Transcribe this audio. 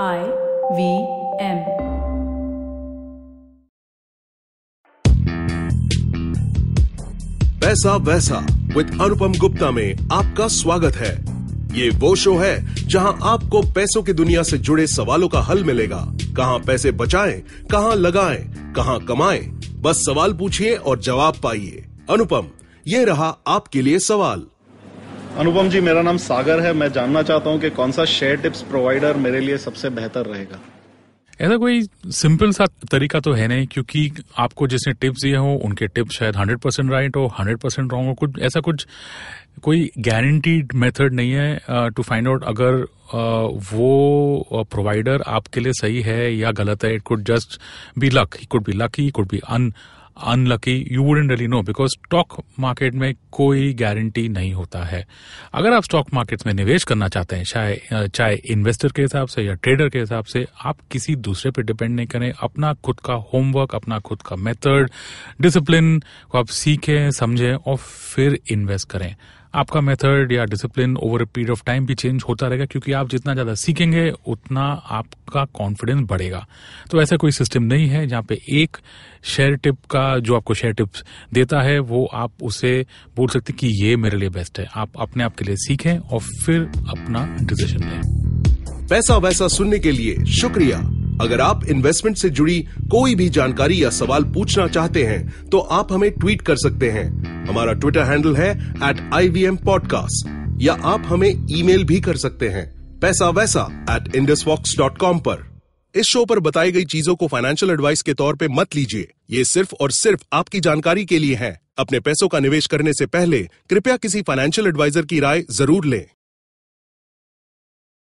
I V M पैसा वैसा with अनुपम गुप्ता में आपका स्वागत है। ये वो शो है जहाँ आपको पैसों की दुनिया से जुड़े सवालों का हल मिलेगा। कहाँ पैसे बचाएँ, कहाँ लगाएँ, कहाँ कमाएँ, बस सवाल पूछिए और जवाब पाइए। अनुपम ये रहा आपके लिए सवाल। अनुपम जी मेरा नाम सागर है। मैं जानना चाहता हूँ कि कौन सा शेयर टिप्स प्रोवाइडर मेरे लिए सबसे बेहतर रहेगा? ऐसा कोई सिंपल सा तरीका तो है नहीं क्योंकि आपको जिसने टिप्स दिए हो उनके टिप्स शायद हंड्रेड परसेंट राइट हो हंड्रेड परसेंट रॉन्ग हो। कुछ ऐसा कुछ कोई गारंटीड मेथड नहीं है टू फाइंड आउट अगर uh, वो प्रोवाइडर आपके लिए सही है या गलत है। It could just be luck could be lucky could be un unlucky you wouldn't really know because stock market में कोई गारंटी नहीं होता है। अगर आप स्टॉक मार्केट में निवेश करना चाहते हैं, चाहे चाहे इन्वेस्टर के हिसाब से या ट्रेडर के हिसाब से, आप किसी दूसरे पर डिपेंड नहीं करें। अपना खुद का होमवर्क अपना खुद का मेथड डिसिप्लिन को आप सीखें, समझें और फिर इन्वेस्ट करें। आपका मेथड या discipline over a period of time भी चेंज होता रहेगा, क्योंकि आप जितना ज़्यादा सीखेंगे, उतना आपका कॉन्फिडेंस बढ़ेगा। तो ऐसा कोई सिस्टम नहीं है जहाँ पे एक शेयर टिप का जो आपको शेयर टिप्स देता है, वो आप उसे बोल सकते कि ये मेरे लिए बेस्ट है। आप अपने आप के लिए सीखें और फिर अपना डिसीज़न लें। पैसा वैसा सुनने के लिए शुक्रिया। अगर आप इन्वेस्टमेंट से जुड़ी कोई भी जानकारी या सवाल पूछना चाहते हैं तो आप हमें ट्वीट कर सकते हैं। हमारा ट्विटर हैंडल है at I V M podcast या आप हमें ईमेल भी कर सकते हैं, पैसा वैसा एट इंडस डॉट कॉम पर। इस शो पर बताई गई चीज़ों को फाइनेंशियल एडवाइस के तौर पे मत लीजिए। ये सिर्फ़ और सिर्फ़ आपकी जानकारी के लिए है। अपने पैसों का निवेश करने से पहले कृपया किसी फाइनेंशियल एडवाइजर की राय ज़रूर लें।